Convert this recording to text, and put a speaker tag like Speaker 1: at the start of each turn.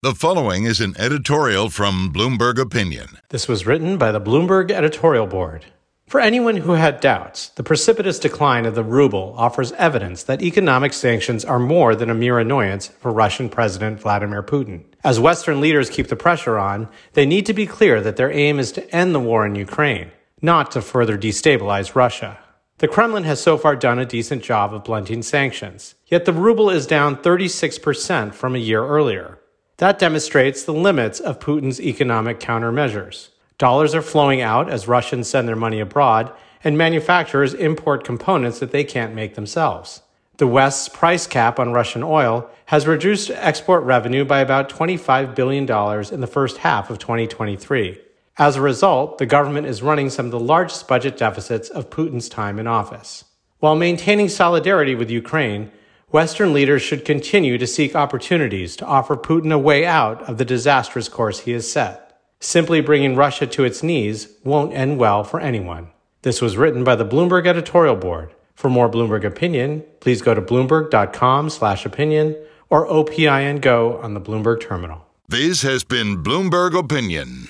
Speaker 1: The following is an editorial from Bloomberg Opinion.
Speaker 2: This was written by the Bloomberg editorial board. For anyone who had doubts, the precipitous decline of the ruble offers evidence that economic sanctions are more than a mere annoyance for Russian President Vladimir Putin. As Western leaders keep the pressure on, they need to be clear that their aim is to end the war in Ukraine, not to further destabilize Russia. The Kremlin has so far done a decent job of blunting sanctions, yet the ruble is down 36% from a year earlier. That demonstrates the limits of Putin's economic countermeasures. Dollars are flowing out as Russians send their money abroad, and manufacturers import components that they can't make themselves. The West's price cap on Russian oil has reduced export revenue by about $25 billion in the first half of 2023. As a result, the government is running some of the largest budget deficits of Putin's time in office. While maintaining solidarity with Ukraine, Western leaders should continue to seek opportunities to offer Putin a way out of the disastrous course he has set. Simply bringing Russia to its knees won't end well for anyone. This was written by the Bloomberg editorial board. For more Bloomberg opinion, please go to bloomberg.com/opinion or OPIN Go on the Bloomberg terminal.
Speaker 1: This has been Bloomberg Opinion.